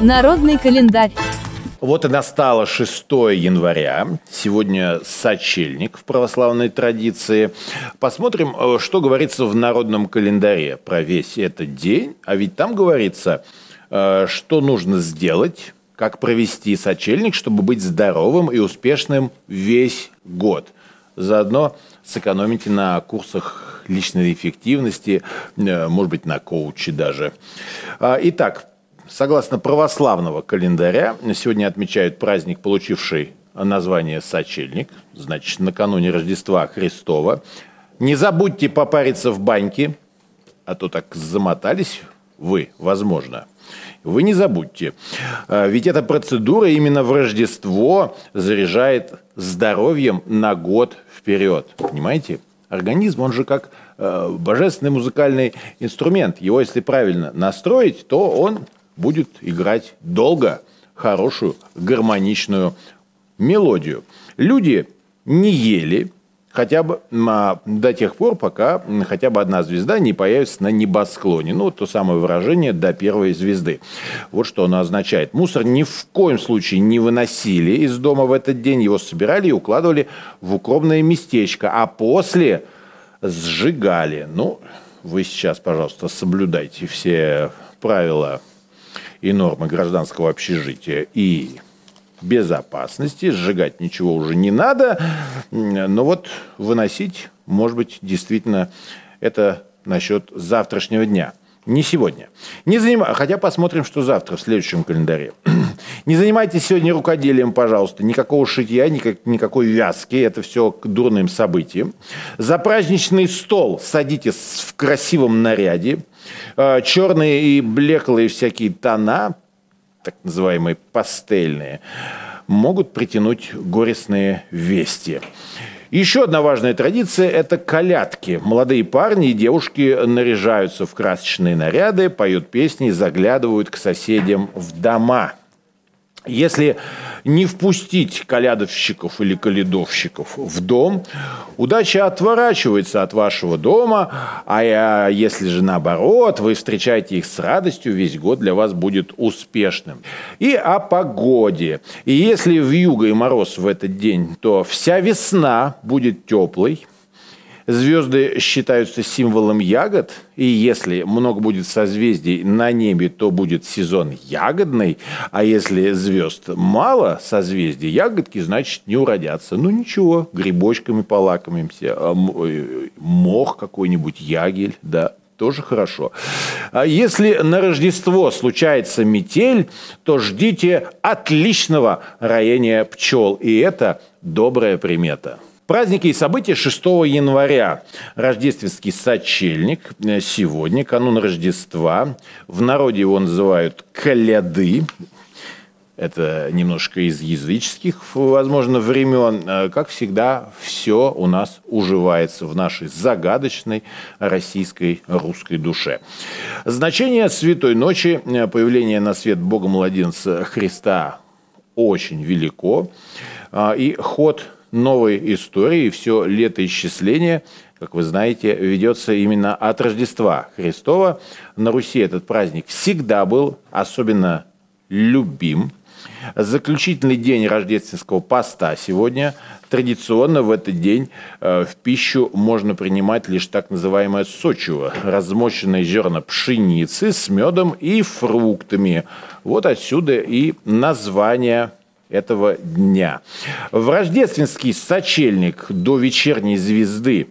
Народный календарь. Вот и настало 6 января. Сегодня сочельник в православной традиции. Посмотрим, э, что говорится в народном календаре про весь этот день. А ведь там говорится, э, что нужно сделать, как провести сочельник, чтобы быть здоровым и успешным весь год. Заодно сэкономите на курсах личной эффективности, э, может быть, на коуче даже. А, итак, Согласно православного календаря, сегодня отмечают праздник, получивший название «Сочельник», значит, накануне Рождества Христова. Не забудьте попариться в баньке, а то так замотались вы, возможно. Вы не забудьте, а, ведь эта процедура именно в Рождество заряжает здоровьем на год вперед. Понимаете? Организм, он же как э, божественный музыкальный инструмент. Его, если правильно настроить, то он будет играть долго хорошую гармоничную мелодию. Люди не ели хотя бы до тех пор, пока хотя бы одна звезда не появится на небосклоне. Ну, то самое выражение «до первой звезды». Вот что оно означает. Мусор ни в коем случае не выносили из дома в этот день. Его собирали и укладывали в укромное местечко, а после сжигали. Ну, вы сейчас, пожалуйста, соблюдайте все правила и нормы гражданского общежития и безопасности. Сжигать ничего уже не надо. Но вот выносить, может быть, действительно это насчет завтрашнего дня. Не сегодня. Не заним... Хотя посмотрим, что завтра в следующем календаре. Не занимайтесь сегодня рукоделием, пожалуйста. Никакого шитья, никак, никакой вязки. Это все к дурным событиям. За праздничный стол садитесь в красивом наряде. Э, черные и блеклые всякие тона, так называемые пастельные, могут притянуть горестные вести. Еще одна важная традиция – это колядки. Молодые парни и девушки наряжаются в красочные наряды, поют песни, заглядывают к соседям в дома – если не впустить колядовщиков или колядовщиков в дом, удача отворачивается от вашего дома, а если же наоборот, вы встречаете их с радостью, весь год для вас будет успешным. И о погоде. И если в юго и мороз в этот день, то вся весна будет теплой, Звезды считаются символом ягод, и если много будет созвездий на небе, то будет сезон ягодный, а если звезд мало созвездий, ягодки, значит, не уродятся. Ну ничего, грибочками полакомимся, а э, мох какой-нибудь, ягель, да, тоже хорошо. А если на Рождество случается метель, то ждите отличного роения пчел, и это добрая примета. Праздники и события 6 января. Рождественский сочельник. Сегодня, канун Рождества. В народе его называют «коляды». Это немножко из языческих, возможно, времен. Как всегда, все у нас уживается в нашей загадочной российской русской душе. Значение Святой Ночи, появление на свет Бога-младенца Христа очень велико. И ход новой истории. Все летоисчисление, как вы знаете, ведется именно от Рождества Христова. На Руси этот праздник всегда был особенно любим. Заключительный день рождественского поста сегодня. Традиционно в этот день э, в пищу можно принимать лишь так называемое сочево, размоченные зерна пшеницы с медом и фруктами. Вот отсюда и название этого дня. В рождественский сочельник до вечерней звезды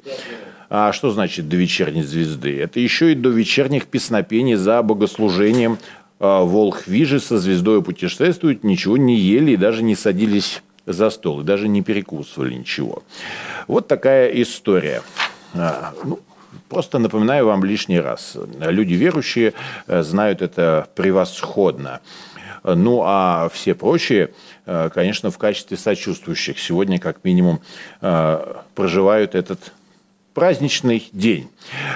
а что значит до вечерней звезды? Это еще и до вечерних песнопений за богослужением а, Волхвижи со звездой путешествуют, ничего не ели и даже не садились за стол, и даже не перекусывали ничего. Вот такая история. А, ну, просто напоминаю вам лишний раз. Люди верующие э, знают это превосходно. Ну, а все прочие, э, конечно, в качестве сочувствующих сегодня, как минимум, э, проживают этот праздничный день.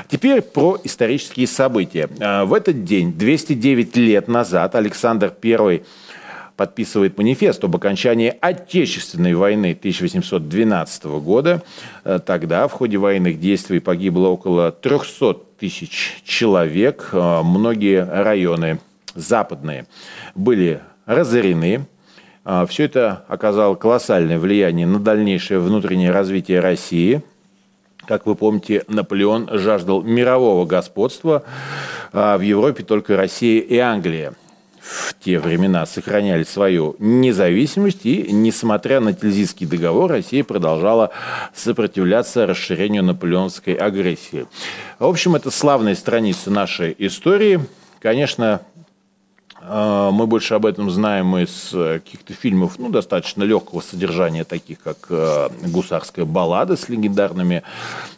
Теперь про исторические события. Э, в этот день, 209 лет назад, Александр I подписывает манифест об окончании Отечественной войны 1812 года. Тогда в ходе военных действий погибло около 300 тысяч человек. Многие районы западные были разорены. Э, Все это оказало колоссальное влияние на дальнейшее внутреннее развитие России. Как вы помните, Наполеон жаждал мирового господства. В Европе только Россия и Англия в те времена сохраняли свою независимость, и, несмотря на Тильзитский договор, Россия продолжала сопротивляться расширению наполеонской агрессии. В общем, это славная страница нашей истории. Конечно, а, мы больше об этом знаем из э, каких-то фильмов, ну, достаточно легкого содержания, таких как э, «Гусарская баллада» с легендарными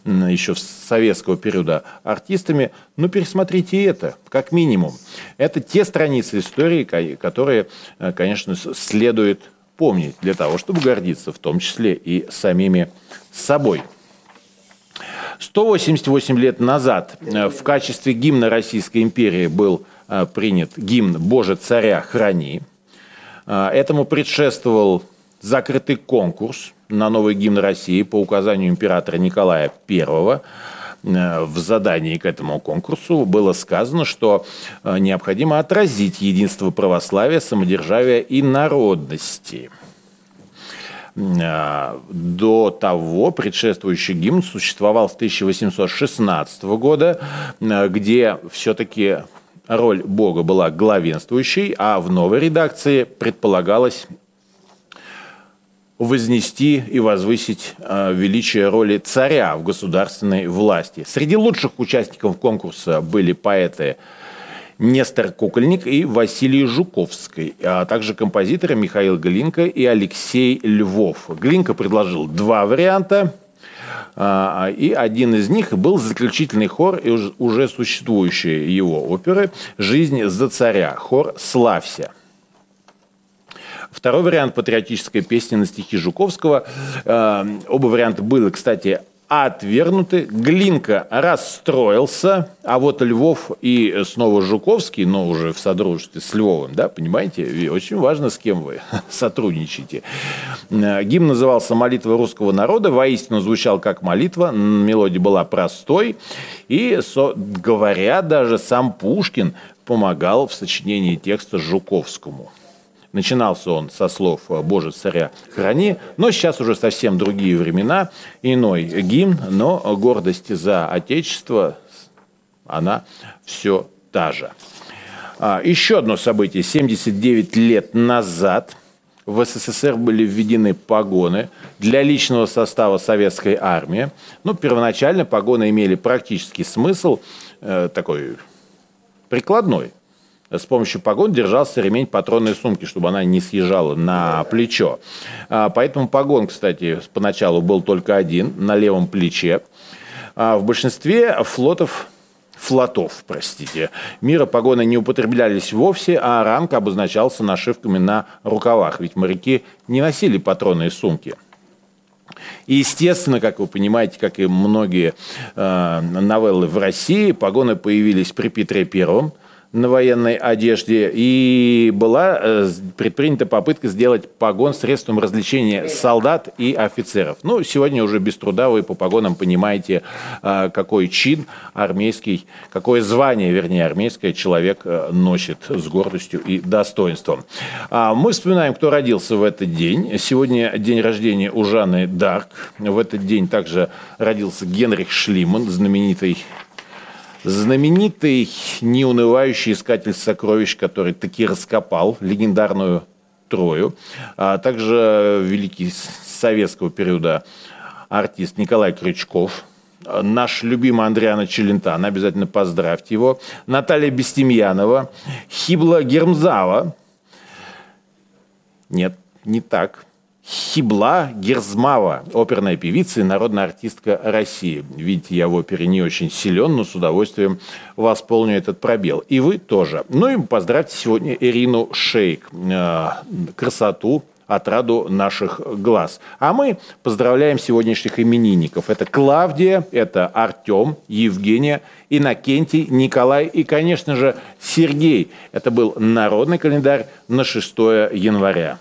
еще с советского периода артистами. Но пересмотрите это, как минимум. Это те страницы истории, которые, э, конечно, следует помнить для того, чтобы гордиться, в том числе и самими собой. 188 лет назад в качестве гимна Российской империи был принят гимн «Боже, царя храни». Э, этому предшествовал закрытый конкурс на новый гимн России по указанию императора Николая I. Э, в задании к этому конкурсу было сказано, что необходимо отразить единство православия, самодержавия и народности. До того предшествующий гимн существовал с 1816 года, где все-таки роль Бога была главенствующей, а в новой редакции предполагалось вознести и возвысить э, величие роли царя в государственной власти. Среди лучших участников конкурса были поэты Нестор Кукольник и Василий Жуковский, а также композиторы Михаил Глинка и Алексей Львов. Глинка предложил два варианта – и один из них был заключительный хор и уже существующей его оперы «Жизнь за царя», хор «Славься». Второй вариант патриотической песни на стихи Жуковского. А, оба варианта были, кстати, отвергнуты. Глинка расстроился, а вот Львов и снова Жуковский, но уже в содружестве с Львовым, да, понимаете, и очень важно, с кем вы сотрудничаете. Гимн назывался «Молитва русского народа», воистину звучал как молитва, мелодия была простой, и, говоря, даже сам Пушкин помогал в сочинении текста Жуковскому. Начинался он со слов «Боже, царя храни», но сейчас уже совсем другие времена, иной гимн, но гордость за Отечество, она все та же. А, еще одно событие. 79 лет назад в СССР были введены погоны для личного состава советской армии. Ну, первоначально погоны имели практический смысл, э, такой прикладной с помощью погон держался ремень патронной сумки, чтобы она не съезжала на плечо. А, поэтому погон, кстати, поначалу был только один, на левом плече. А в большинстве флотов флотов, простите, мира погоны не употреблялись вовсе, а ранг обозначался нашивками на рукавах, ведь моряки не носили патронные сумки. И, естественно, как вы понимаете, как и многие э, новеллы в России, погоны появились при Петре Первом – на военной одежде, и была э, предпринята попытка сделать погон средством развлечения солдат и офицеров. Ну, сегодня уже без труда вы по погонам понимаете, э, какой чин армейский, какое звание, вернее, армейское человек э, носит с гордостью и достоинством. А мы вспоминаем, кто родился в этот день. Сегодня день рождения у Жанны Дарк. В этот день также родился Генрих Шлиман, знаменитый знаменитый неунывающий искатель сокровищ, который таки раскопал легендарную Трою, а также великий советского периода артист Николай Крючков, наш любимый Андриана Челентано, обязательно поздравьте его, Наталья Бестемьянова, Хибла Гермзава, нет, не так, Хибла Герзмава, оперная певица и народная артистка России. Видите, я в опере не очень силен, но с удовольствием восполню этот пробел. И вы тоже. Ну и поздравьте сегодня Ирину Шейк. Э, красоту, отраду наших глаз. А мы поздравляем сегодняшних именинников. Это Клавдия, это Артем, Евгения, Иннокентий, Николай и, конечно же, Сергей. Это был народный календарь на 6 января.